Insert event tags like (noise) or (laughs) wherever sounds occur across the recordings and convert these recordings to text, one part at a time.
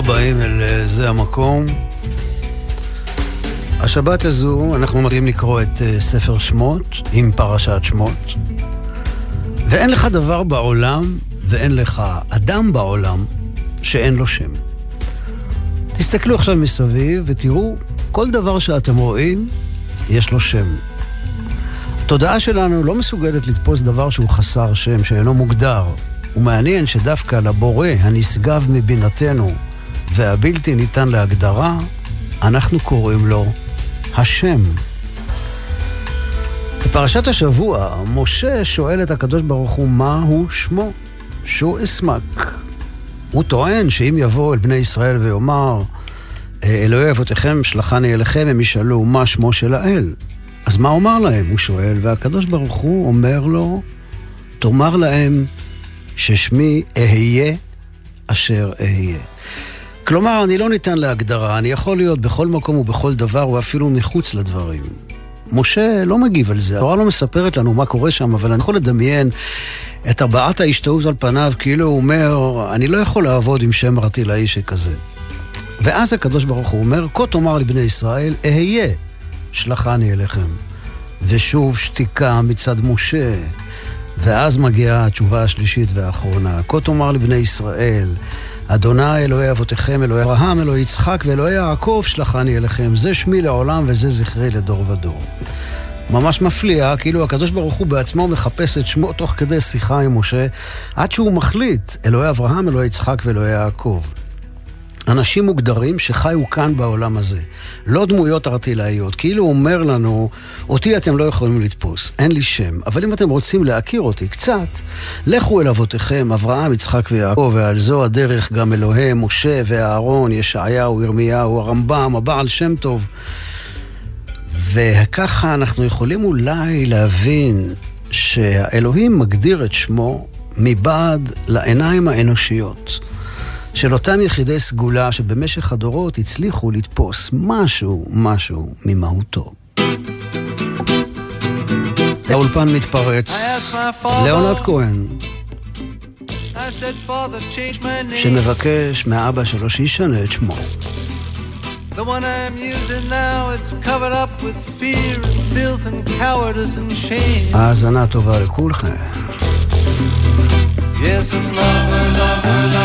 הבאים אל אה, זה המקום. השבת הזו אנחנו מתחילים לקרוא את אה, ספר שמות עם פרשת שמות. ואין לך דבר בעולם ואין לך אדם בעולם שאין לו שם. תסתכלו עכשיו מסביב ותראו, כל דבר שאתם רואים, יש לו שם. התודעה שלנו לא מסוגלת לתפוס דבר שהוא חסר שם, שאינו מוגדר. ומעניין שדווקא לבורא הנשגב מבינתנו והבלתי ניתן להגדרה, אנחנו קוראים לו השם. בפרשת השבוע, משה שואל את הקדוש ברוך הוא מהו שמו, שו אסמק. הוא טוען שאם יבוא אל בני ישראל ויאמר, אלוהי אבותיכם שלחני אליכם, הם ישאלו מה שמו של האל. אז מה אומר להם? הוא שואל, והקדוש ברוך הוא אומר לו, תאמר להם, ששמי אהיה אשר אהיה. כלומר, אני לא ניתן להגדרה, אני יכול להיות בכל מקום ובכל דבר, ואפילו מחוץ לדברים. משה לא מגיב על זה, התורה לא מספרת לנו מה קורה שם, אבל אני יכול לדמיין את הבעת ההשתאות על פניו, כאילו הוא אומר, אני לא יכול לעבוד עם שם ארטילאי שכזה. ואז הקדוש ברוך הוא אומר, כה תאמר לבני ישראל, אהיה שלחני אליכם. ושוב שתיקה מצד משה. ואז מגיעה התשובה השלישית והאחרונה. כה תאמר לבני ישראל, אדוני אלוהי אבותיכם, אלוהי אברהם, אלוהי יצחק ואלוהי יעקב שלחני אליכם. זה שמי לעולם וזה זכרי לדור ודור. ממש מפליא, כאילו הקדוש ברוך הוא בעצמו מחפש את שמו תוך כדי שיחה עם משה, עד שהוא מחליט, אלוהי אברהם, אלוהי יצחק ואלוהי יעקב. אנשים מוגדרים שחיו כאן בעולם הזה. לא דמויות ארטילאיות. כאילו הוא אומר לנו, אותי אתם לא יכולים לתפוס, אין לי שם. אבל אם אתם רוצים להכיר אותי קצת, לכו אל אבותיכם, אברהם, יצחק ויעקב, ועל זו הדרך גם אלוהי, משה ואהרון, ישעיהו, ירמיהו, הרמב"ם, הבעל שם טוב. וככה אנחנו יכולים אולי להבין שהאלוהים מגדיר את שמו מבעד לעיניים האנושיות. של אותם יחידי סגולה שבמשך הדורות הצליחו לתפוס משהו, משהו ממהותו. האולפן מתפרץ, ליאונרד כהן, שמבקש מאבא שלו שישנה את שמו. The one I'm using now, it's covered up with fear and filth and cowardice and shame. האזנה טובה לכולכם. Yes, lover, lover, lover, lover,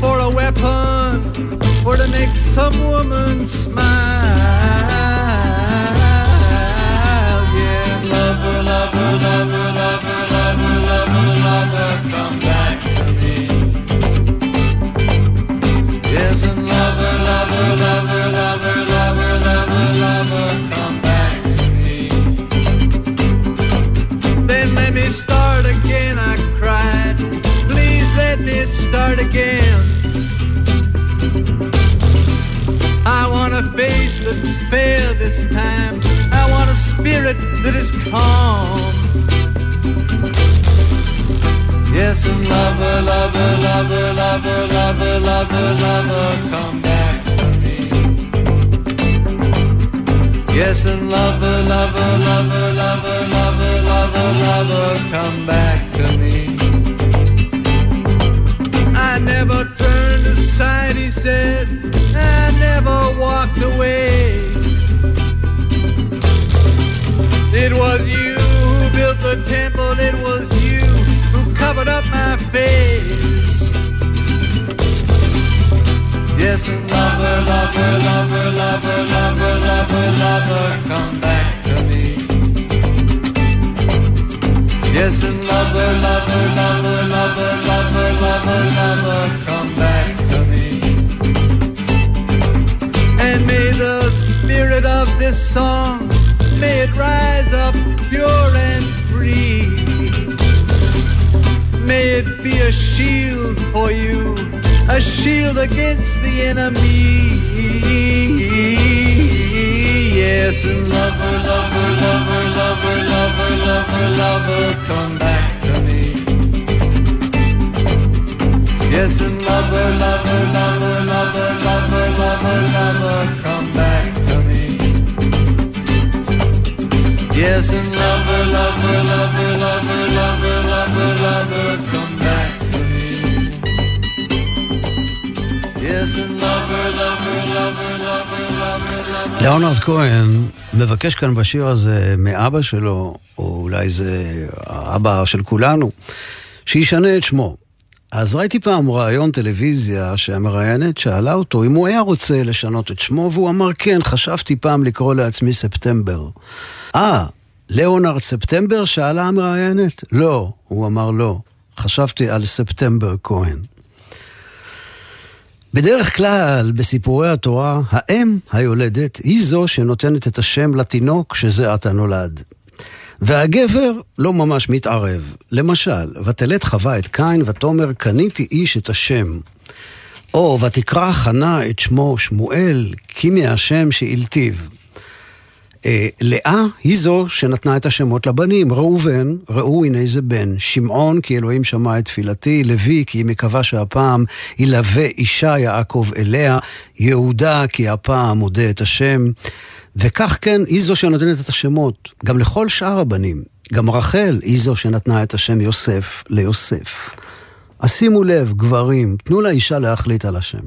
for a weapon or to make some woman smile. Let me start again. I want a face that's fair this time. I want a spirit that is calm. Yes, and lover, lover, lover, lover, lover, lover, lover, come back to me. Yes, and lover, lover, lover, lover, lover, lover, lover, come back side, he said, I never walked away. It was you who built the temple, it was you who covered up my face. Yes, and lover, lover, lover, lover, lover, lover, lover, come back to me. Yes, and lover, lover, lover, lover, lover, lover, lover, come back. This song, may it rise up pure and free. May it be a shield for you, a shield against the enemy. Yes, and lover, lover, lover, lover, lover, lover, lover, come back Yes, and lover, lover, lover, lover, lover, lover, lover, come back to me. Yes, and lover, lover, lover, lover, lover, lover, lover, come back to me. Yes, and lover, lover, lover, lover, lover, lover. ליאונרד כהן מבקש כאן בשיר הזה מאבא שלו, או אולי זה האבא של כולנו, שישנה את שמו. אז ראיתי פעם ראיון טלוויזיה שהמראיינת שאלה אותו אם הוא היה רוצה לשנות את שמו, והוא אמר כן, חשבתי פעם לקרוא לעצמי ספטמבר. אה, ליאונרד ספטמבר? שאלה המראיינת. לא, הוא אמר לא. חשבתי על ספטמבר כהן. בדרך כלל, בסיפורי התורה, האם היולדת היא זו שנותנת את השם לתינוק שזה עתה נולד. והגבר לא ממש מתערב. למשל, ותלד חווה את קין ותאמר קניתי איש את השם. או ותקרא חנה את שמו שמואל, כי מהשם שהלטיב. אה, לאה היא זו שנתנה את השמות לבנים, ראובן, ראו הנה זה בן, שמעון כי אלוהים שמע את תפילתי, לוי כי היא מקווה שהפעם ילווה אישה יעקב אליה, יהודה כי הפעם מודה את השם, וכך כן היא זו שנותנת את השמות, גם לכל שאר הבנים, גם רחל היא זו שנתנה את השם יוסף ליוסף. אז שימו לב, גברים, תנו לאישה להחליט על השם.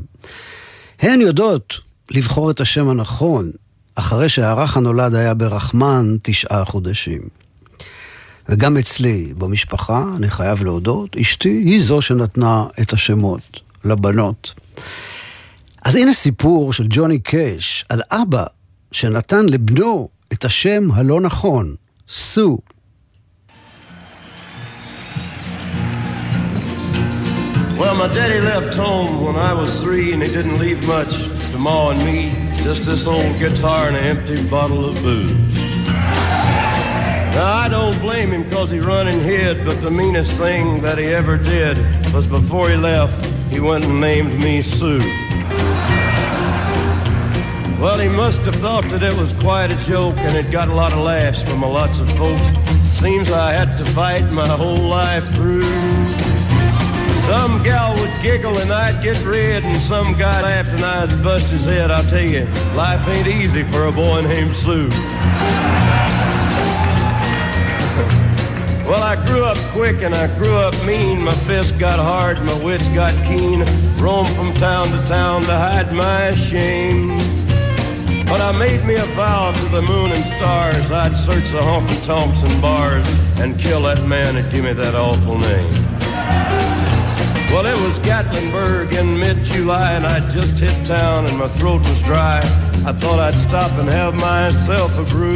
הן יודעות לבחור את השם הנכון, אחרי שהרך הנולד היה ברחמן תשעה חודשים. וגם אצלי, במשפחה, אני חייב להודות, אשתי היא זו שנתנה את השמות לבנות. אז הנה סיפור של ג'וני קאש על אבא שנתן לבנו את השם הלא נכון, סו. Well, my daddy left home when I was three, and he didn't leave much to Ma and me. Just this old guitar and an empty bottle of booze. Now, I don't blame him because he run and hid, but the meanest thing that he ever did was before he left, he went and named me Sue. Well, he must have thought that it was quite a joke, and it got a lot of laughs from a lots of folks. Seems I had to fight my whole life through. Some gal would giggle and I'd get red, and some guy laughed and I'd bust his head. I'll tell you, life ain't easy for a boy named Sue. Well, I grew up quick and I grew up mean. My fists got hard, my wits got keen. Roamed from town to town to hide my shame. But I made me a vow to the moon and stars I'd search the honky tonks and bars and kill that man that gave me that awful name. Well, it was Gatlinburg in mid-July and I'd just hit town and my throat was dry. I thought I'd stop and have myself a brew.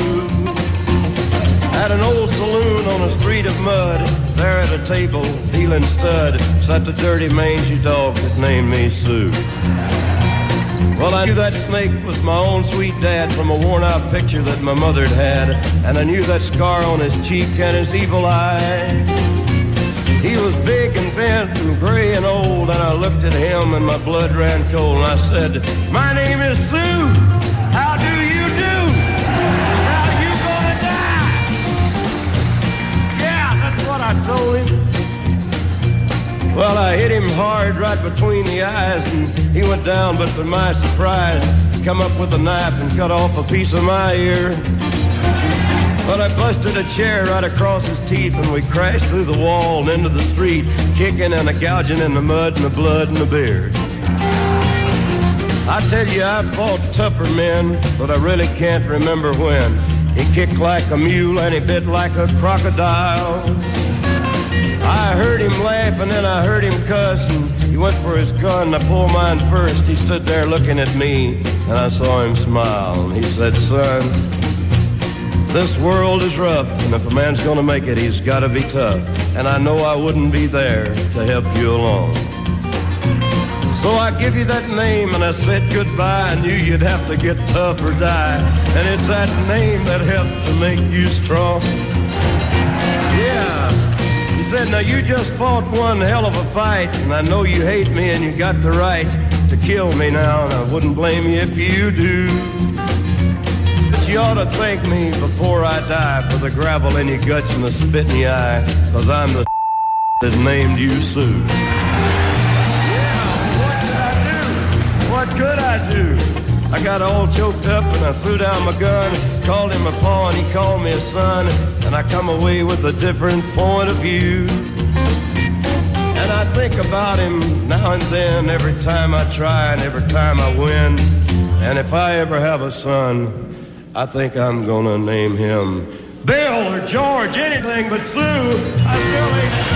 At an old saloon on a street of mud, there at a table, dealing stud, sat the dirty mangy dog that named me Sue. Well, I knew that snake was my own sweet dad from a worn out picture that my mother'd had, and I knew that scar on his cheek and his evil eye. He was big and bent and gray and old, and I looked at him and my blood ran cold, and I said, My name is Sue. How do you do? How you gonna die? Yeah, that's what I told him. Well, I hit him hard right between the eyes, and he went down, but to my surprise, come up with a knife and cut off a piece of my ear. But I busted a chair right across his teeth, and we crashed through the wall and into the street, kicking and a gouging in the mud and the blood and the beard. I tell you, I fought tougher men, but I really can't remember when. He kicked like a mule and he bit like a crocodile. I heard him laugh and then I heard him cuss and he went for his gun. I pulled mine first. He stood there looking at me and I saw him smile. And he said, son, this world is rough and if a man's gonna make it, he's gotta be tough. And I know I wouldn't be there to help you along. So I give you that name and I said goodbye. I knew you'd have to get tough or die. And it's that name that helped to make you strong. Said, now you just fought one hell of a fight. And I know you hate me and you got the right to kill me now. And I wouldn't blame you if you do. But you ought to thank me before I die for the gravel in your guts and the spit in your eye. Cause I'm the (laughs) that named you Sue. Yeah, what could I do? What could I do? I got all choked up and I threw down my gun, called him a paw and he called me a son, and I come away with a different point of view. And I think about him now and then, every time I try and every time I win. And if I ever have a son, I think I'm gonna name him Bill or George, anything but Sue. I still ain't.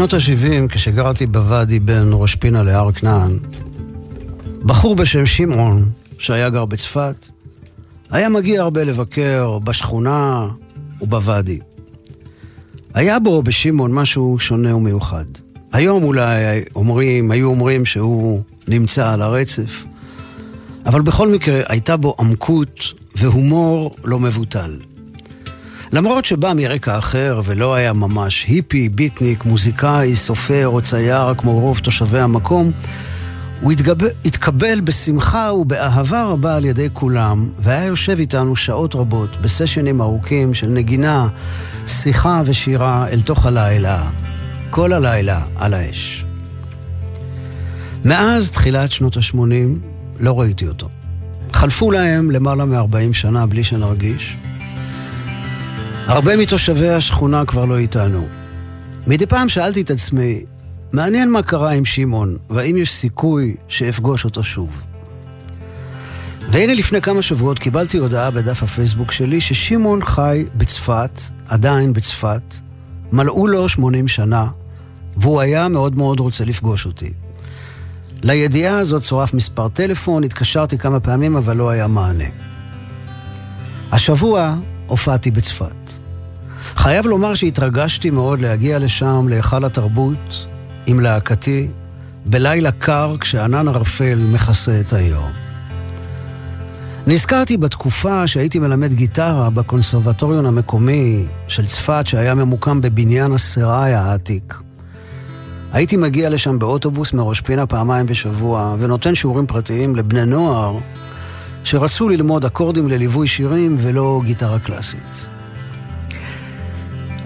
בשנות ה-70, כשגרתי בוואדי בין ראש פינה להר כנען, בחור בשם שמעון, שהיה גר בצפת, היה מגיע הרבה לבקר בשכונה ובוואדי. היה בו בשמעון משהו שונה ומיוחד. היום אולי אומרים, היו אומרים שהוא נמצא על הרצף, אבל בכל מקרה הייתה בו עמקות והומור לא מבוטל. למרות שבא מרקע אחר ולא היה ממש היפי, ביטניק, מוזיקאי, סופר או צייר כמו רוב תושבי המקום, הוא התגב... התקבל בשמחה ובאהבה רבה על ידי כולם, והיה יושב איתנו שעות רבות בסשנים ארוכים של נגינה, שיחה ושירה אל תוך הלילה, כל הלילה על האש. מאז תחילת שנות ה-80 לא ראיתי אותו. חלפו להם למעלה מ-40 שנה בלי שנרגיש, הרבה מתושבי השכונה כבר לא איתנו. מדי פעם שאלתי את עצמי, מעניין מה קרה עם שמעון, והאם יש סיכוי שאפגוש אותו שוב. והנה לפני כמה שבועות קיבלתי הודעה בדף הפייסבוק שלי ששמעון חי בצפת, עדיין בצפת, מלאו לו 80 שנה, והוא היה מאוד מאוד רוצה לפגוש אותי. לידיעה הזאת צורף מספר טלפון, התקשרתי כמה פעמים אבל לא היה מענה. השבוע הופעתי בצפת. חייב לומר שהתרגשתי מאוד להגיע לשם, להיכל התרבות, עם להקתי, בלילה קר כשענן ערפל מכסה את היום. נזכרתי בתקופה שהייתי מלמד גיטרה בקונסרבטוריון המקומי של צפת, שהיה ממוקם בבניין הסראי העתיק. הייתי מגיע לשם באוטובוס מראש פינה פעמיים בשבוע, ונותן שיעורים פרטיים לבני נוער שרצו ללמוד אקורדים לליווי שירים ולא גיטרה קלאסית.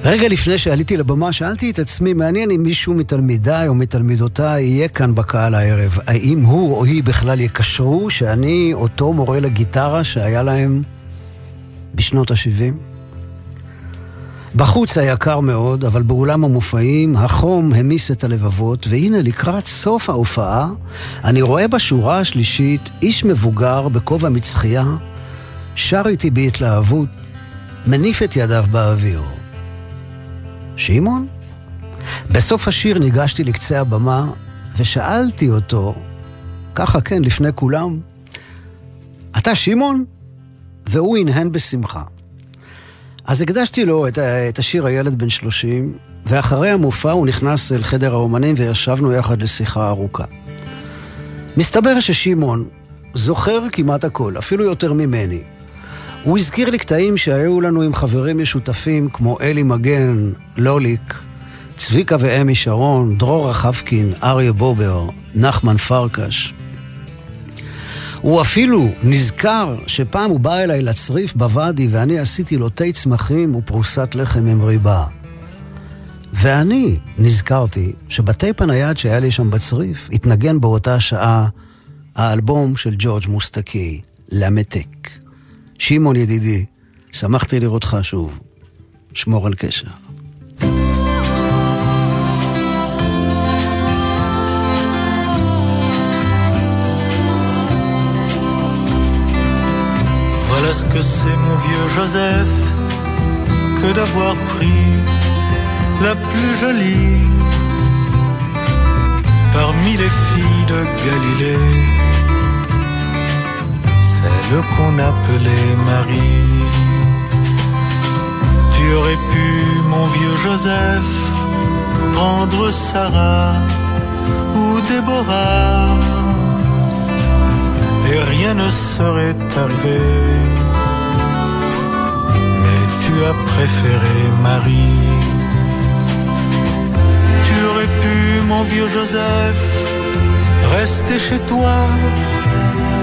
רגע לפני שעליתי לבמה, שאלתי את עצמי, מעניין אם מישהו מתלמידיי או מתלמידותיי יהיה כאן בקהל הערב. האם הוא או היא בכלל יקשרו שאני אותו מורה לגיטרה שהיה להם בשנות ה-70? בחוץ היה קר מאוד, אבל באולם המופעים החום המיס את הלבבות, והנה לקראת סוף ההופעה, אני רואה בשורה השלישית איש מבוגר בכובע מצחייה, שר איתי בהתלהבות, מניף את ידיו באוויר. שמעון? בסוף השיר ניגשתי לקצה הבמה ושאלתי אותו, ככה כן, לפני כולם, אתה שמעון? והוא הנהן בשמחה. אז הקדשתי לו את, את השיר הילד בן שלושים, ואחרי המופע הוא נכנס אל חדר האומנים וישבנו יחד לשיחה ארוכה. מסתבר ששמעון זוכר כמעט הכל, אפילו יותר ממני. הוא הזכיר לי קטעים שהיו לנו עם חברים משותפים כמו אלי מגן, לוליק, צביקה ואמי שרון, דרור רחבקין, אריה בובר, נחמן פרקש. הוא אפילו נזכר שפעם הוא בא אליי לצריף בוואדי ואני עשיתי לו תה צמחים ופרוסת לחם עם ריבה. ואני נזכרתי שבטייפ הנייד שהיה לי שם בצריף התנגן באותה שעה האלבום של ג'ורג' מוסטקי, למתק. שמעון ידידי, שמחתי לראותך שוב. שמור על קשר. Voilà ce que c'est mon vieux Joseph, que d'avoir pris la plus jolie parmi les filles de Galilée, celle qu'on appelait Marie. Tu aurais pu, mon vieux Joseph, prendre Sarah ou Déborah, et rien ne serait arrivé. Mais tu as préféré Marie. Tu aurais pu, mon vieux Joseph, rester chez toi,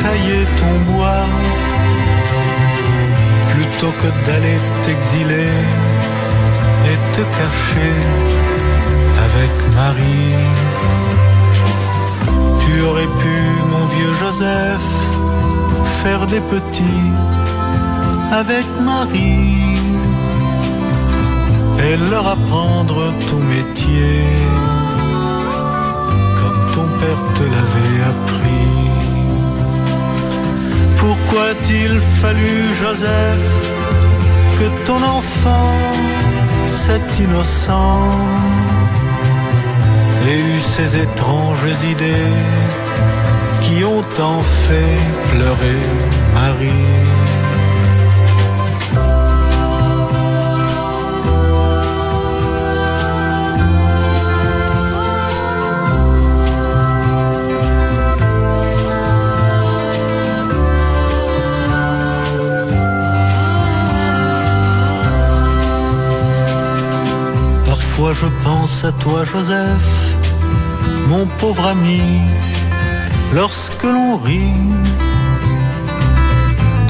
tailler ton bois, plutôt que d'aller t'exiler et te cacher avec Marie. Tu aurais pu, mon vieux Joseph, faire des petits avec Marie et leur apprendre ton métier comme ton père te l'avait appris. Pourquoi a-t-il fallu, Joseph, que ton enfant, cet innocent, ait eu ces étranges idées qui ont tant fait pleurer Marie? Parfois je pense à toi Joseph, mon pauvre ami, lorsque l'on rit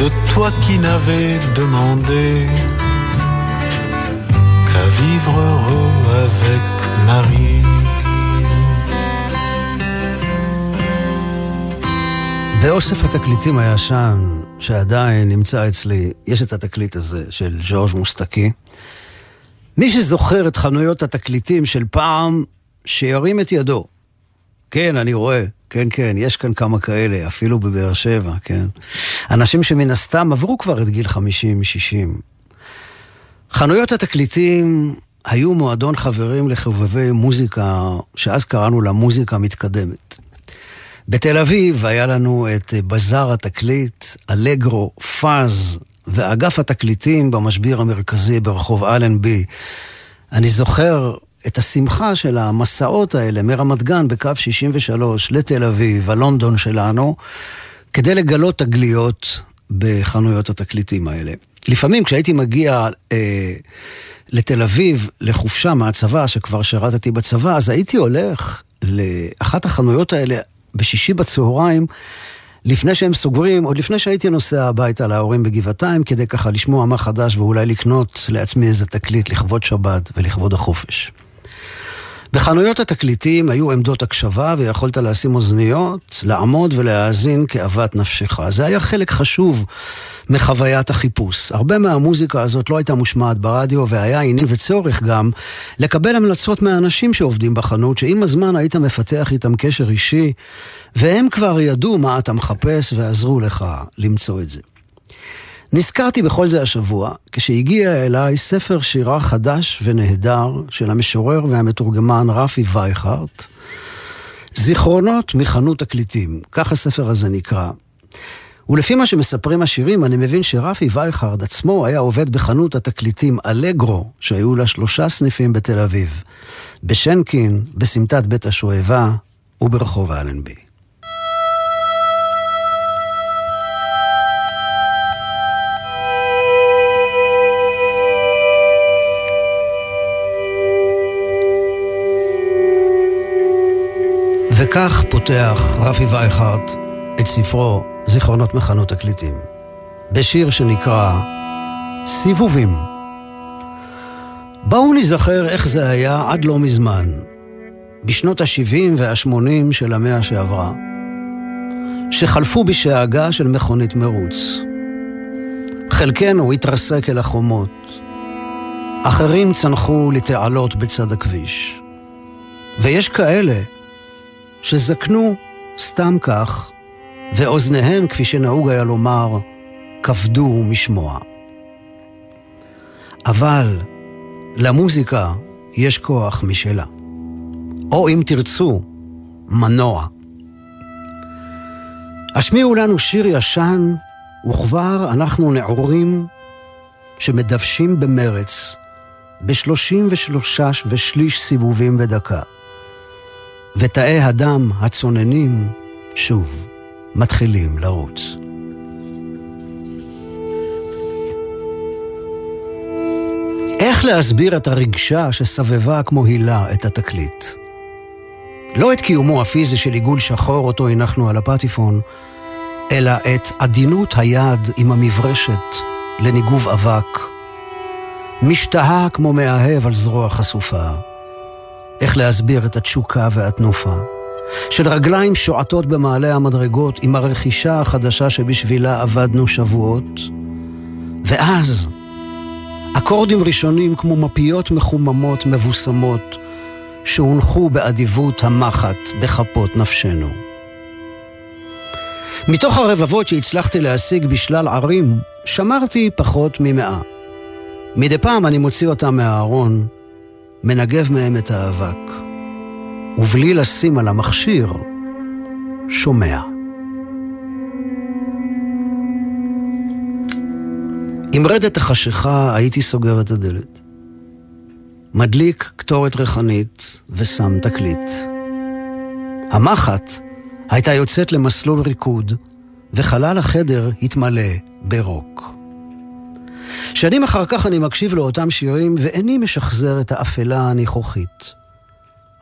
de toi qui n'avais demandé qu'à vivre heureux avec Marie. באוסף התקליטים הישן, שעדיין נמצא אצלי, יש את התקליט הזה של ג'ורג' מוסטקי. מי שזוכר את חנויות התקליטים של פעם, שירים את ידו. כן, אני רואה, כן, כן, יש כאן כמה כאלה, אפילו בבאר שבע, כן. אנשים שמן הסתם עברו כבר את גיל 50-60. חנויות התקליטים היו מועדון חברים לחובבי מוזיקה, שאז קראנו לה מוזיקה מתקדמת. בתל אביב היה לנו את בזאר התקליט, אלגרו, פאז, ואגף התקליטים במשביר המרכזי ברחוב אלנבי. אני זוכר את השמחה של המסעות האלה מרמת גן בקו 63 לתל אביב, הלונדון שלנו, כדי לגלות תגליות בחנויות התקליטים האלה. לפעמים כשהייתי מגיע אה, לתל אביב לחופשה מהצבא, שכבר שירתתי בצבא, אז הייתי הולך לאחת החנויות האלה בשישי בצהריים, לפני שהם סוגרים, עוד לפני שהייתי נוסע הביתה להורים בגבעתיים, כדי ככה לשמוע מה חדש ואולי לקנות לעצמי איזה תקליט לכבוד שבת ולכבוד החופש. בחנויות התקליטים היו עמדות הקשבה ויכולת לשים אוזניות, לעמוד ולהאזין כאוות נפשך. זה היה חלק חשוב מחוויית החיפוש. הרבה מהמוזיקה הזאת לא הייתה מושמעת ברדיו והיה עניין וצורך גם לקבל המלצות מהאנשים שעובדים בחנות, שעם הזמן היית מפתח איתם קשר אישי, והם כבר ידעו מה אתה מחפש ועזרו לך למצוא את זה. נזכרתי בכל זה השבוע, כשהגיע אליי ספר שירה חדש ונהדר של המשורר והמתורגמן רפי וייכרט, זיכרונות מחנות תקליטים, כך הספר הזה נקרא. ולפי מה שמספרים השירים, אני מבין שרפי וייכרד עצמו היה עובד בחנות התקליטים אלגרו, שהיו לה שלושה סניפים בתל אביב. בשנקין, בסמטת בית השואבה וברחוב אלנבי. וכך פותח רפי וייכרט את ספרו זיכרונות מחנות תקליטים, בשיר שנקרא סיבובים. בואו נזכר איך זה היה עד לא מזמן, בשנות ה-70 וה-80 של המאה שעברה, שחלפו בשאגה של מכונית מרוץ. חלקנו התרסק אל החומות, אחרים צנחו לתעלות בצד הכביש. ויש כאלה שזקנו סתם כך, ואוזניהם, כפי שנהוג היה לומר, כבדו משמוע. אבל למוזיקה יש כוח משלה. או אם תרצו, מנוע. השמיעו לנו שיר ישן, וכבר אנחנו נעורים שמדוושים במרץ, בשלושים ושלושה ושליש סיבובים בדקה. ותאי הדם הצוננים שוב מתחילים לרוץ. איך להסביר את הרגשה שסבבה כמו הילה את התקליט? לא את קיומו הפיזי של עיגול שחור אותו הנחנו על הפטיפון, אלא את עדינות היד עם המברשת לניגוב אבק. משתהה כמו מאהב על זרוע חשופה. איך להסביר את התשוקה והתנופה? של רגליים שועטות במעלה המדרגות עם הרכישה החדשה שבשבילה עבדנו שבועות. ואז, אקורדים ראשונים כמו מפיות מחוממות מבוסמות, שהונחו באדיבות המחט בכפות נפשנו. מתוך הרבבות שהצלחתי להשיג בשלל ערים, שמרתי פחות ממאה. מדי פעם אני מוציא אותם מהארון, מנגב מהם את האבק, ובלי לשים על המכשיר, שומע. עם רדת החשיכה הייתי סוגר את הדלת. מדליק קטורת ריחנית ושם תקליט. המחט הייתה יוצאת למסלול ריקוד, וחלל החדר התמלא ברוק. שנים אחר כך אני מקשיב לאותם שירים ואיני משחזר את האפלה הניחוחית.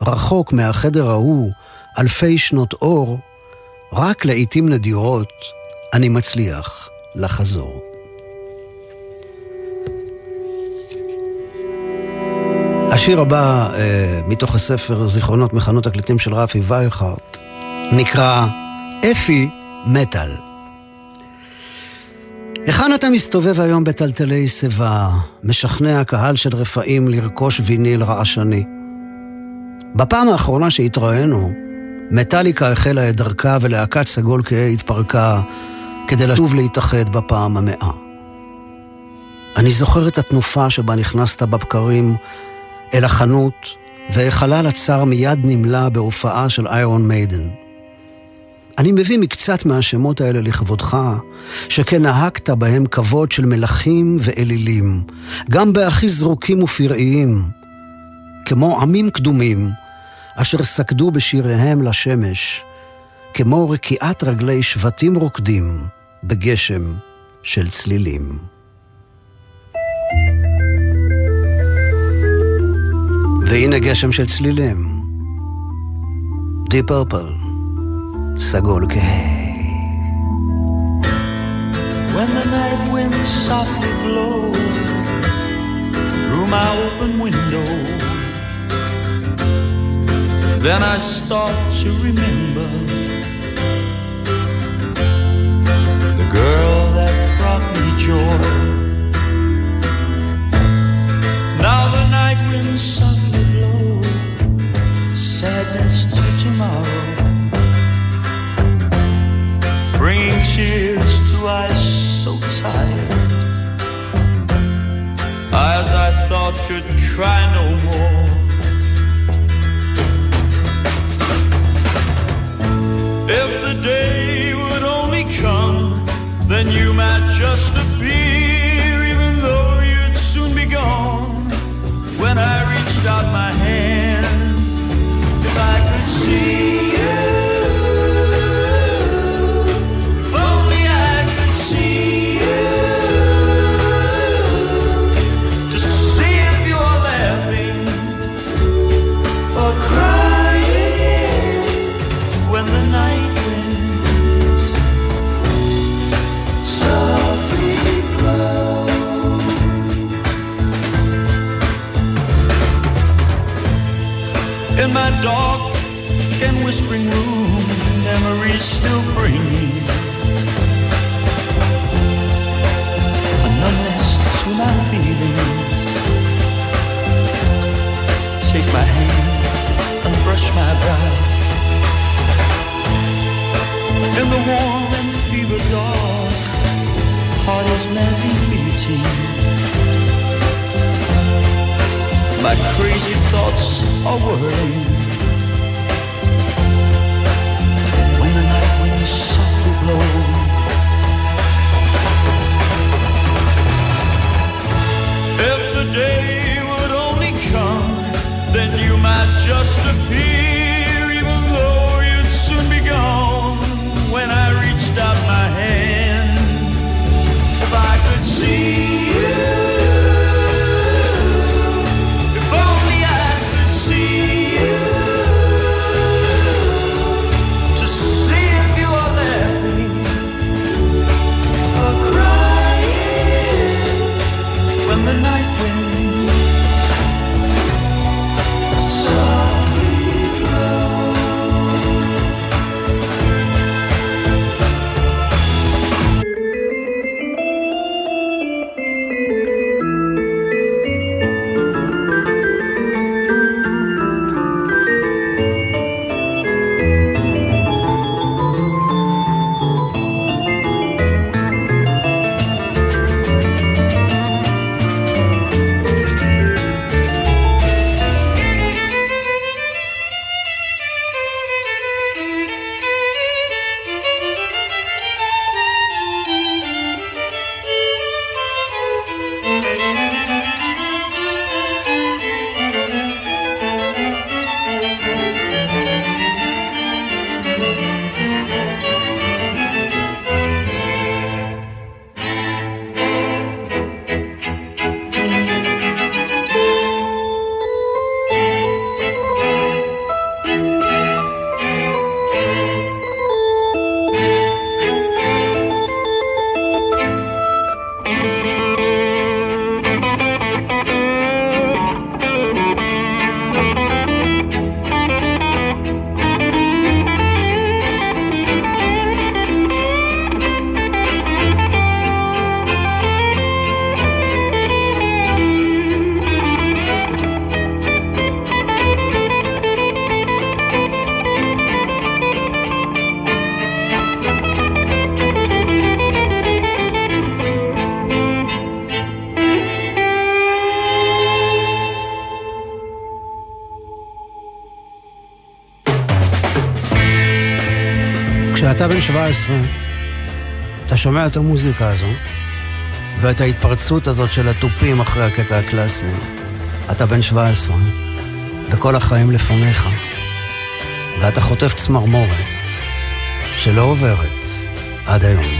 רחוק מהחדר ההוא, אלפי שנות אור, רק לעיתים נדירות אני מצליח לחזור. השיר הבא, אה, מתוך הספר זיכרונות מחנות תקליטים של רפי וייכרט, נקרא אפי מטאל. היכן אתה מסתובב היום בטלטלי שיבה, משכנע קהל של רפאים לרכוש ויניל רעשני? בפעם האחרונה שהתראינו, מטאליקה החלה את דרכה ולהקת סגול כהה התפרקה כדי לשוב להתאחד בפעם המאה. אני זוכר את התנופה שבה נכנסת בבקרים אל החנות, והחלל הצר מיד נמלא בהופעה של איירון מיידן. אני מביא מקצת מהשמות האלה לכבודך, שכן נהגת בהם כבוד של מלכים ואלילים, גם בהכי זרוקים ופראיים, כמו עמים קדומים, אשר סקדו בשיריהם לשמש, כמו רקיעת רגלי שבטים רוקדים בגשם של צלילים. והנה גשם של צלילים. די פרפל, סגול כהה. When the night wind softly blows through my open window, then I start to remember the girl that brought me joy. Now the night wind softly blows sadness to tomorrow, Tears to eyes so tired. Eyes I thought could cry no more. If the day would only come, then you might just appear, even though you'd soon be gone. When I reached out my hand, if I could see and whispering room, memories still bring a numbness to my feelings. Take my hand and brush my brow. In the warm and fever dark, heart is madly beating. my crazy thoughts are whirling. If the day would only come, then you might just appear, כשאתה בן 17, אתה שומע את המוזיקה הזו, ואת ההתפרצות הזאת של התופים אחרי הקטע הקלאסי. אתה בן 17, וכל החיים לפניך, ואתה חוטף צמרמורת שלא עוברת עד היום.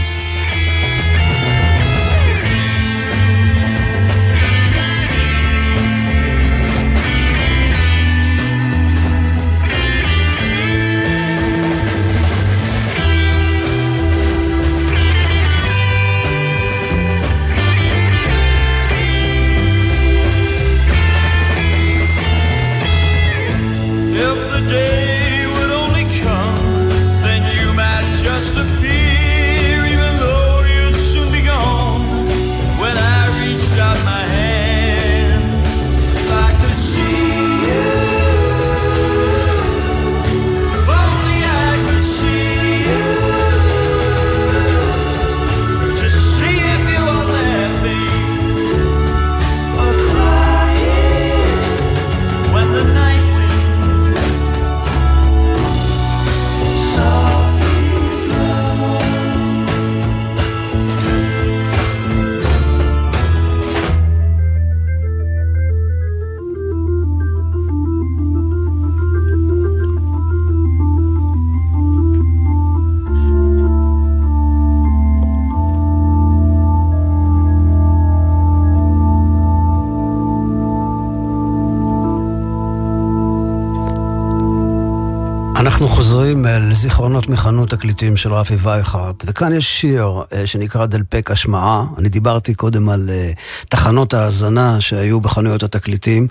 זיכרונות מחנות תקליטים של רפי וייכרט, וכאן יש שיר אה, שנקרא דלפק השמעה. אני דיברתי קודם על אה, תחנות ההאזנה שהיו בחנויות התקליטים.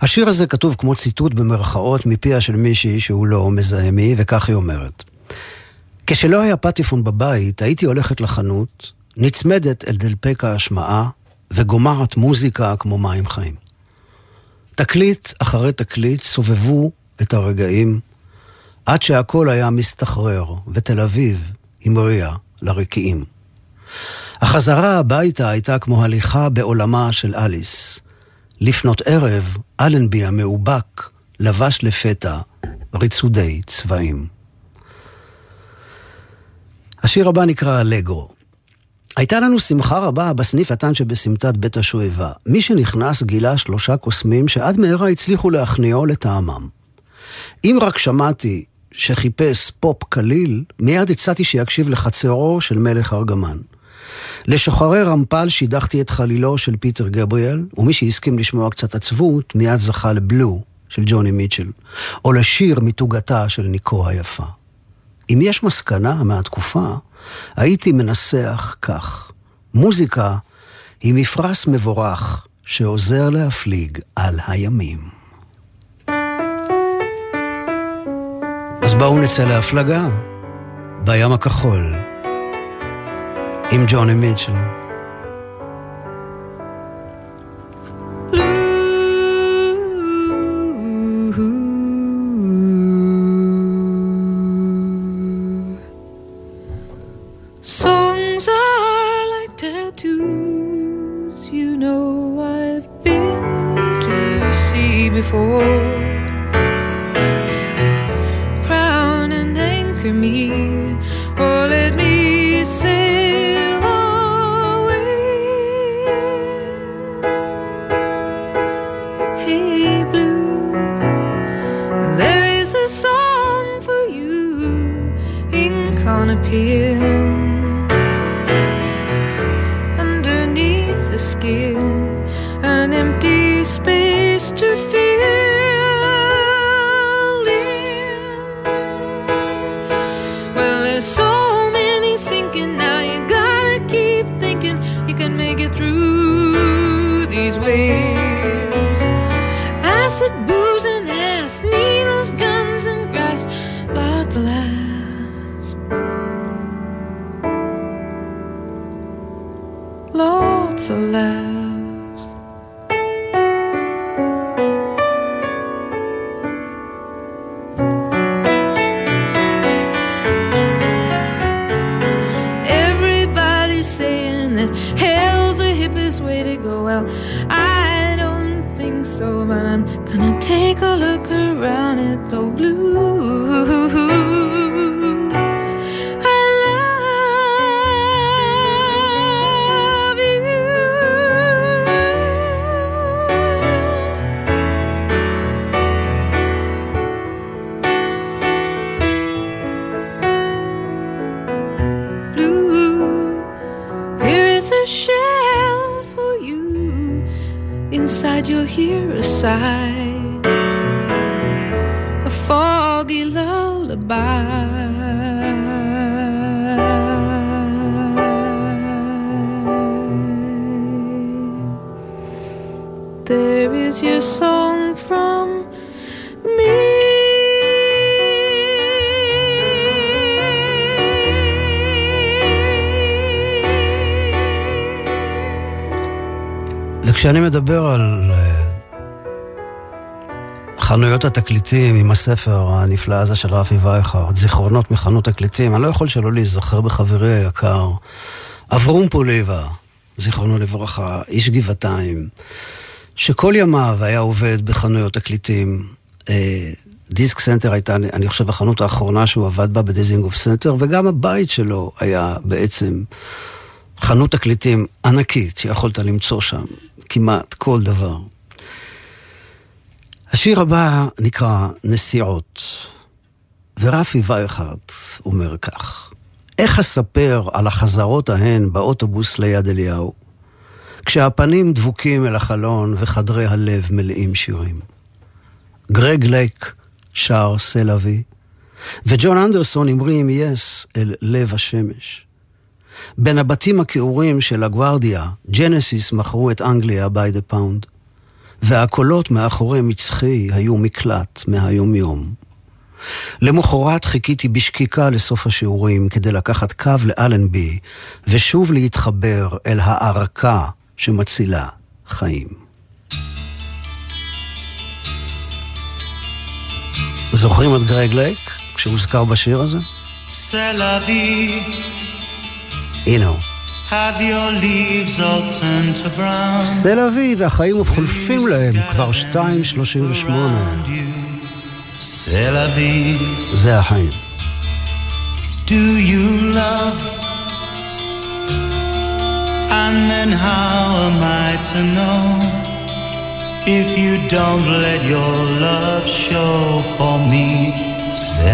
השיר הזה כתוב כמו ציטוט במרכאות מפיה של מישהי שהוא לא מזהמי, וכך היא אומרת: כשלא היה פטיפון בבית, הייתי הולכת לחנות, נצמדת אל דלפק ההשמעה, וגומרת מוזיקה כמו מים חיים. תקליט אחרי תקליט סובבו את הרגעים עד שהכל היה מסתחרר, ותל אביב המריאה לרקיעים. החזרה הביתה הייתה כמו הליכה בעולמה של אליס. לפנות ערב, אלנבי המאובק לבש לפתע ריצודי צבעים. השיר הבא נקרא אלגרו. הייתה לנו שמחה רבה בסניף קטן שבסמטת בית השואבה. מי שנכנס גילה שלושה קוסמים שעד מהרה הצליחו להכניעו לטעמם. אם רק שמעתי שחיפש פופ קליל, מיד הצעתי שיקשיב לחצרו של מלך ארגמן. לשוחרי רמפל שידכתי את חלילו של פיטר גבריאל, ומי שהסכים לשמוע קצת עצבות, מיד זכה לבלו של ג'וני מיטשל, או לשיר מתוגתה של ניקו היפה. אם יש מסקנה מהתקופה, הייתי מנסח כך: מוזיקה היא מפרש מבורך שעוזר להפליג על הימים. אז בואו נצא להפלגה בים הכחול עם ג'וני מיטשל. Underneath the skin, an empty space to fill me. וכשאני מדבר על אה, חנויות התקליטים עם הספר הנפלא הזה של רפי וייכרט, זיכרונות מחנות תקליטים, אני לא יכול שלא להיזכר בחברי היקר, אברום פוליבה, זיכרונו לברכה, איש גבעתיים, שכל ימיו היה עובד בחנויות תקליטים. אה, דיסק סנטר הייתה, אני חושב, החנות האחרונה שהוא עבד בה בדיזינגוף סנטר, וגם הבית שלו היה בעצם חנות תקליטים ענקית, שיכולת למצוא שם כמעט כל דבר. השיר הבא נקרא נסיעות, ורפי וייכרט אומר כך: איך אספר על החזרות ההן באוטובוס ליד אליהו, כשהפנים דבוקים אל החלון וחדרי הלב מלאים שירים. גרג לייק שר C'est la vie, וג'ון אנדרסון המריא עם יס אל לב השמש. בין הבתים הכעורים של הגוורדיה, ג'נסיס מכרו את אנגליה by the pound, והקולות מאחורי מצחי היו מקלט מהיומיום. למחרת חיכיתי בשקיקה לסוף השיעורים כדי לקחת קו לאלנבי ושוב להתחבר אל הערקה שמצילה חיים. זוכרים את גרג לייק כשהוזכר בשיר הזה? הנה הוא, have your leaves all turned to brown. סל אבי והחיים עוד חולפים להם, כבר 2.38. around you. C'est la vie. זה החיים. Do you love? And then how am I to know if you don't let your love show for me? C'est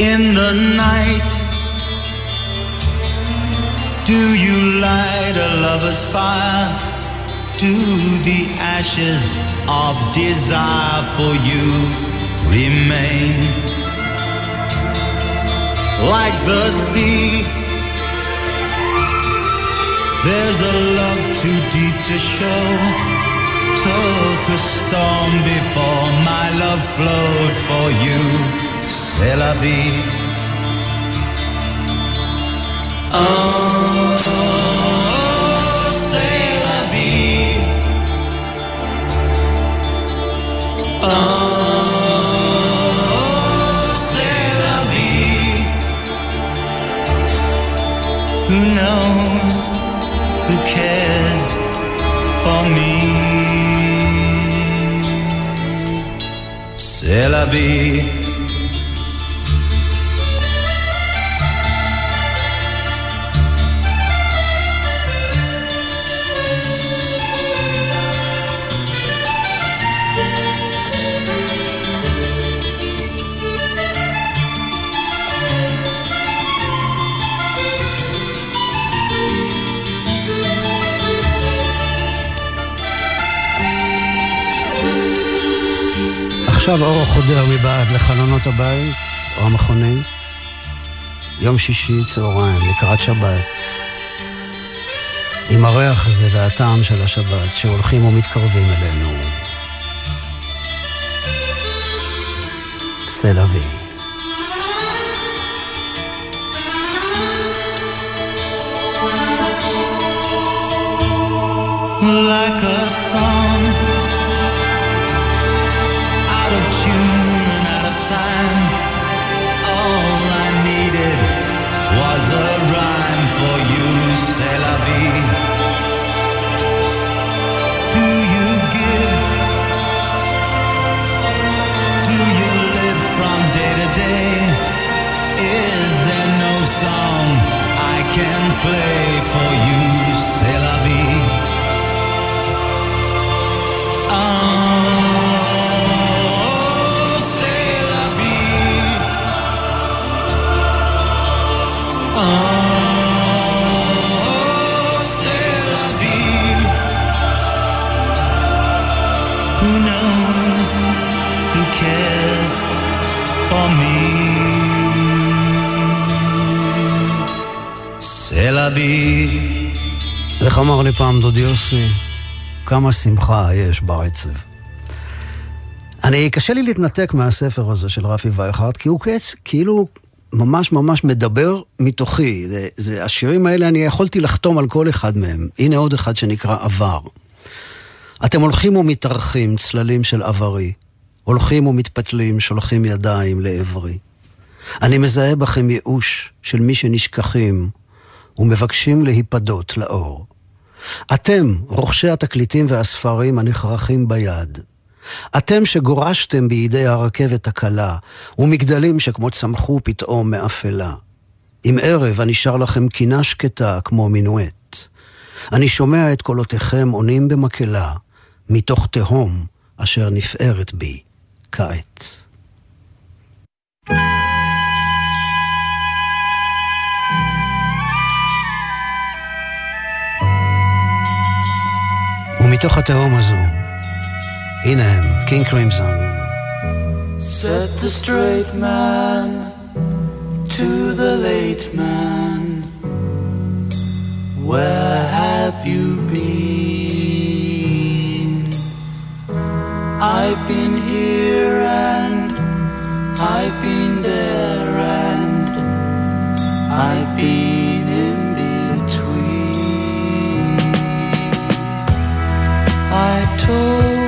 In the night, do you light a lover's fire? Do the ashes of desire for you remain? like the sea. There's a love too deep to show. Took a storm before my love flowed for you. C'est la vie. Oh, c'est la vie. Oh, c'est la vie. עכשיו אור חודר מבעד לחלונות הבית או המכונית. יום שישי צהריים, לקראת שבת. עם הריח הזה והטעם של השבת שהולכים ומתקרבים אלינו. סלווי. like a song Vie. איך אמר לי פעם דודי יוסי? כמה שמחה יש בעצב. אני, קשה לי להתנתק מהספר הזה של רפי וייכרד, כי הוא קץ, כאילו ממש ממש מדבר מתוכי. זה, זה, השירים האלה, אני יכולתי לחתום על כל אחד מהם. הנה עוד אחד שנקרא עבר. אתם הולכים ומתארחים, צללים של עברי. הולכים ומתפתלים, שולחים ידיים לעברי. אני מזהה בכם ייאוש של מי שנשכחים ומבקשים להיפדות לאור. אתם, רוכשי התקליטים והספרים הנכרכים ביד. אתם שגורשתם בידי הרכבת הקלה, ומגדלים שכמו צמחו פתאום מאפלה. עם ערב הנשאר לכם קינה שקטה כמו מינואט. אני שומע את קולותיכם עונים במקהלה, מתוך תהום אשר נפערת בי כעת. ומתוך התהום הזו, הנה הם, קינג קרימזון. Said the straight man to the late man, where have you been? I've been here and I've been there and I've been I told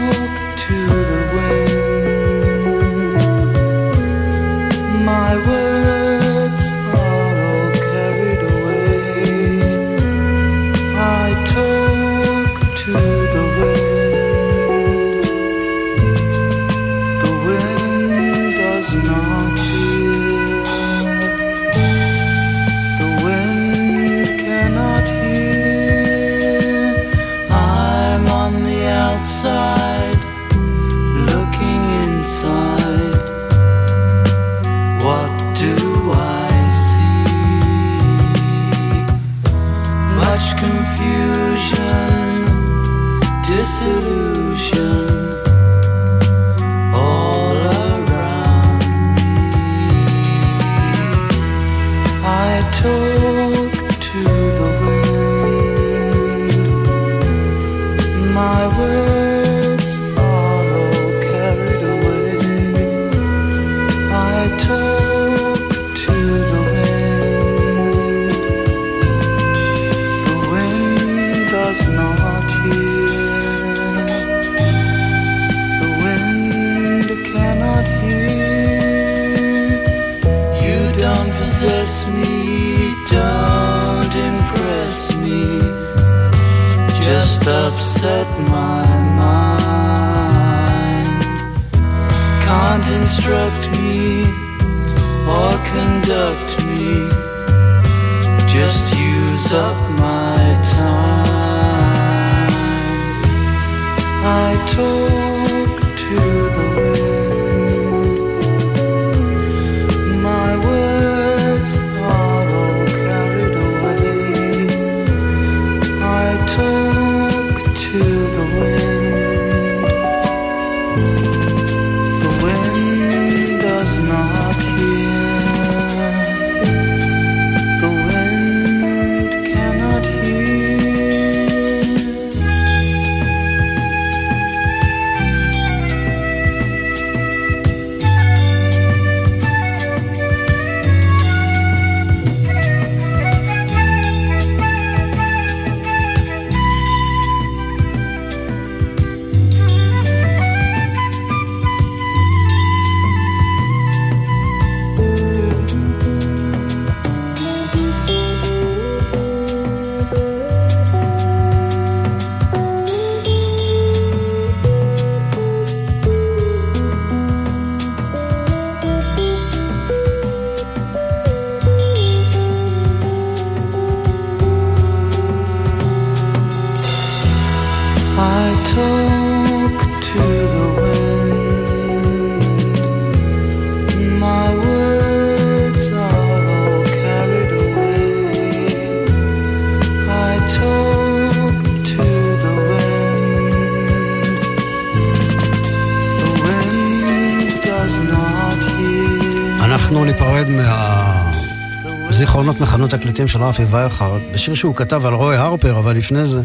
מהזיכרונות מחנות תקליטים של רפי וייכרד, בשיר שהוא כתב על רוי הרפר, אבל לפני זה,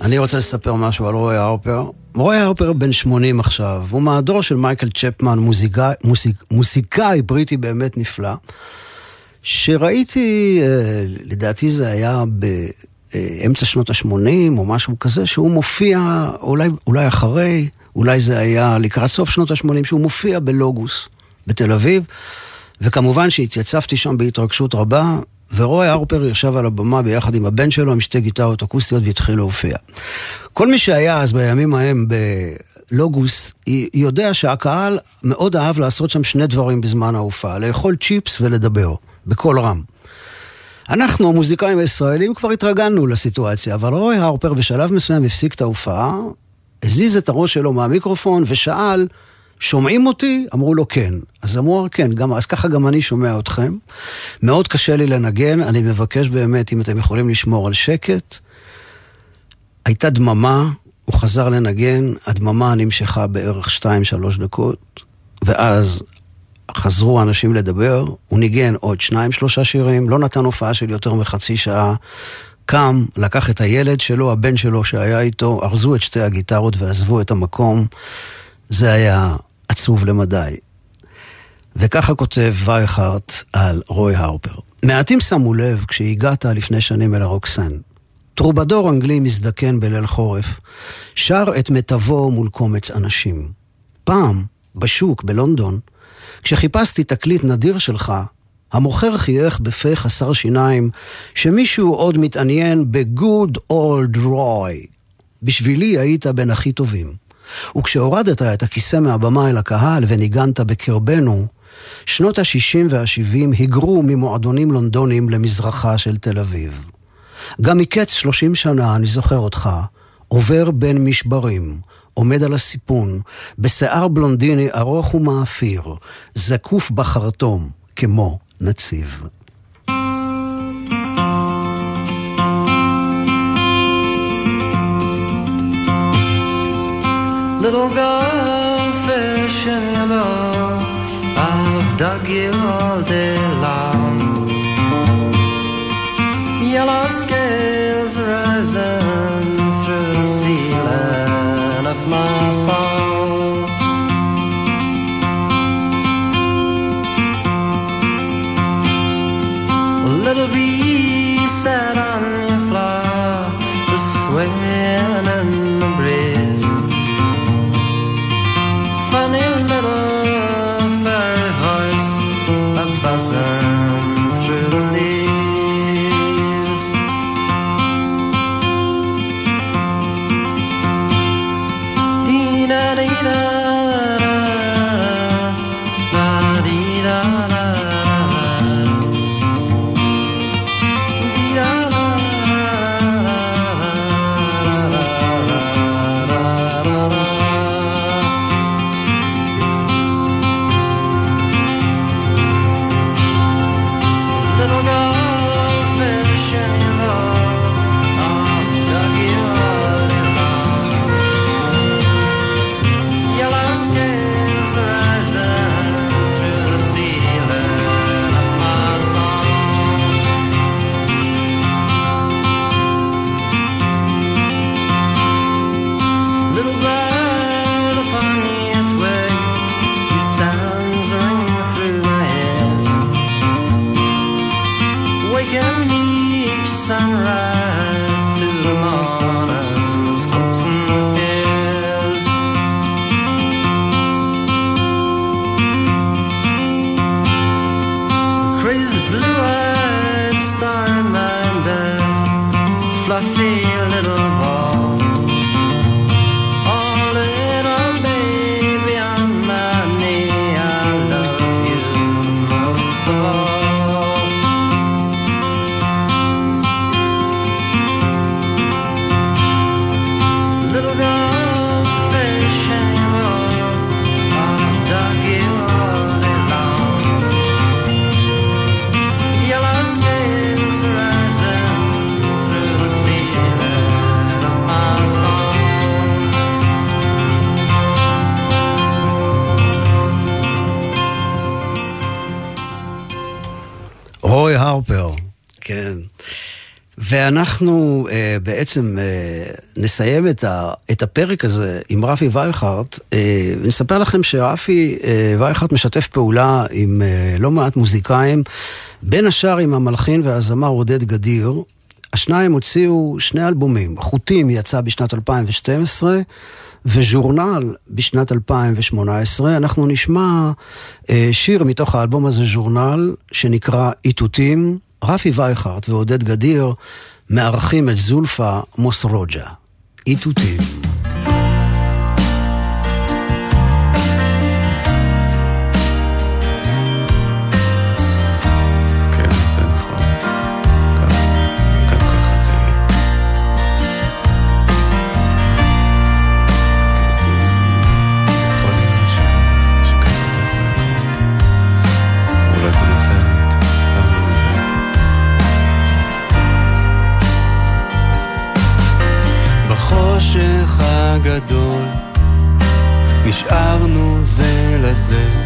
אני רוצה לספר משהו על רוי הרפר. רוי הרפר בן 80 עכשיו, הוא מהדור של מייקל צ'פמן, מוזיקאי, מוזיק, מוזיקאי בריטי באמת נפלא, שראיתי, אה, לדעתי זה היה באמצע שנות ה-80 או משהו כזה, שהוא מופיע, אולי, אולי אחרי, אולי זה היה לקראת סוף שנות ה-80, שהוא מופיע בלוגוס בתל אביב, וכמובן שהתייצבתי שם בהתרגשות רבה, ורוי הרפר ישב על הבמה ביחד עם הבן שלו, עם שתי גיטרות אקוסטיות והתחיל להופיע. כל מי שהיה אז בימים ההם בלוגוס, יודע שהקהל מאוד אהב לעשות שם שני דברים בזמן ההופעה, לאכול צ'יפס ולדבר, בקול רם. אנחנו, המוזיקאים הישראלים, כבר התרגלנו לסיטואציה, אבל רוי הרפר בשלב מסוים הפסיק את ההופעה, הזיז את הראש שלו מהמיקרופון ושאל, שומעים אותי? אמרו לו כן. אז אמרו, כן, גם, אז ככה גם אני שומע אתכם. מאוד קשה לי לנגן, אני מבקש באמת, אם אתם יכולים לשמור על שקט. הייתה דממה, הוא חזר לנגן, הדממה נמשכה בערך 2-3 דקות, ואז חזרו האנשים לדבר, הוא ניגן עוד שניים שלושה שירים, לא נתן הופעה של יותר מחצי שעה, קם, לקח את הילד שלו, הבן שלו שהיה איתו, ארזו את שתי הגיטרות ועזבו את המקום. זה היה עצוב למדי. וככה כותב וייכרט על רוי הרפר. מעטים שמו לב כשהגעת לפני שנים אל הרוקסן. טרובדור אנגלי מזדקן בליל חורף, שר את מיטבו מול קומץ אנשים. פעם, בשוק בלונדון, כשחיפשתי תקליט נדיר שלך, המוכר חייך בפה חסר שיניים, שמישהו עוד מתעניין ב-good old roy. בשבילי היית בין הכי טובים. וכשהורדת את הכיסא מהבמה אל הקהל וניגנת בקרבנו, שנות ה-60 וה-70 היגרו ממועדונים לונדונים למזרחה של תל אביב. גם מקץ 30 שנה אני זוכר אותך, עובר בין משברים, עומד על הסיפון, בשיער בלונדיני ארוך ומאפיר, זקוף בחרטום, כמו נציב. Little goldfish in your bowl, I've dug you all day long. Yellow scales ואנחנו אה, בעצם אה, נסיים את, ה, את הפרק הזה עם רפי וייכרט, אה, ונספר לכם שרפי אה, וייכרט משתף פעולה עם אה, לא מעט מוזיקאים, בין השאר עם המלחין והזמר עודד גדיר. השניים הוציאו שני אלבומים, חוטים יצא בשנת 2012, וז'ורנל בשנת 2018. אנחנו נשמע אה, שיר מתוך האלבום הזה, ז'ורנל, שנקרא איתותים. רפי וייכרט ועודד גדיר מארחים את זולפה מוסרוג'ה. איתותים. dizer.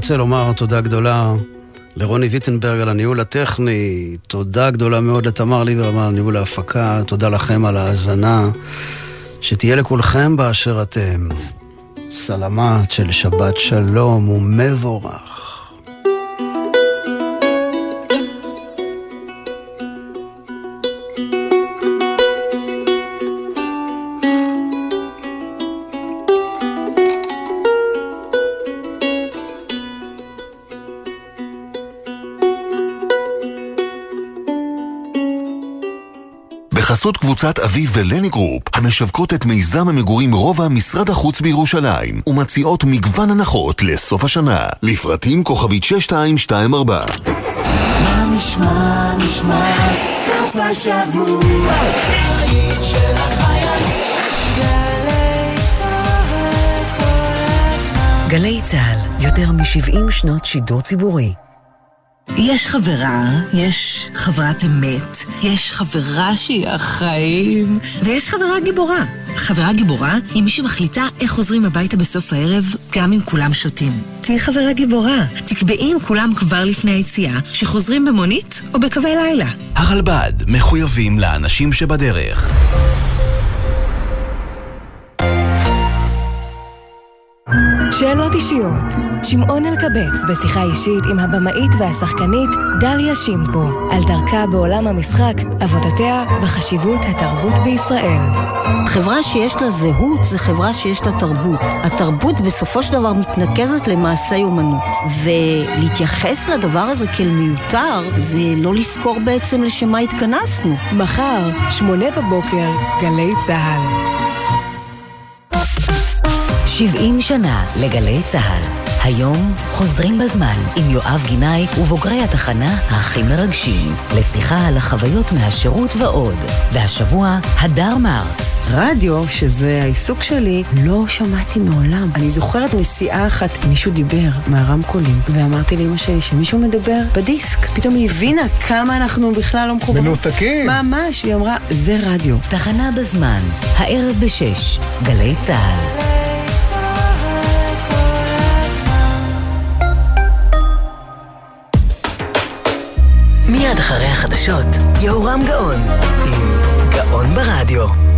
רוצה לומר תודה גדולה לרוני ויטנברג על הניהול הטכני, תודה גדולה מאוד לתמר ליברמן על ניהול ההפקה, תודה לכם על ההאזנה, שתהיה לכולכם באשר אתם. סלמת של שבת שלום ומבורך. בחסות קבוצת אביב ולני גרופ, המשווקות את מיזם המגורים רובע משרד החוץ בירושלים, ומציעות מגוון הנחות לסוף השנה. לפרטים כוכבית 6224. מה נשמע, נשמע, סוף השבוע, הבית של החיילים. גלי צה"ל, יותר מ-70 שנות שידור ציבורי. יש חברה, יש חברת אמת, יש חברה שהיא החיים, ויש חברה גיבורה. חברה גיבורה היא מי שמחליטה איך חוזרים הביתה בסוף הערב, גם אם כולם שותים. תהיי חברה גיבורה. תקבעי עם כולם כבר לפני היציאה, שחוזרים במונית או בקווי לילה. הרלב"ד, מחויבים לאנשים שבדרך. שאלות אישיות. שמעון אלקבץ בשיחה אישית עם הבמאית והשחקנית דליה שימקו על דרכה בעולם המשחק, עבודותיה וחשיבות התרבות בישראל. חברה שיש לה זהות זה חברה שיש לה תרבות. התרבות בסופו של דבר מתנקזת למעשי אומנות. ולהתייחס לדבר הזה כאל מיותר, זה לא לזכור בעצם לשם מה התכנסנו. מחר, שמונה בבוקר, גלי צה"ל. 70 שנה לגלי צה"ל. היום חוזרים בזמן עם יואב גינאי ובוגרי התחנה הכי מרגשים לשיחה על החוויות מהשירות ועוד. והשבוע, הדר מרקס. רדיו, שזה העיסוק שלי, לא שמעתי מעולם. אני זוכרת נסיעה אחת, מישהו דיבר מהרמקולים, ואמרתי לאמא שלי שמישהו מדבר בדיסק. פתאום היא הבינה כמה אנחנו בכלל לא מחוברים. מנותקים. ממש, היא אמרה, זה רדיו. תחנה בזמן, הערב בשש, גלי צה"ל. אחרי החדשות, יהורם גאון, עם גאון ברדיו.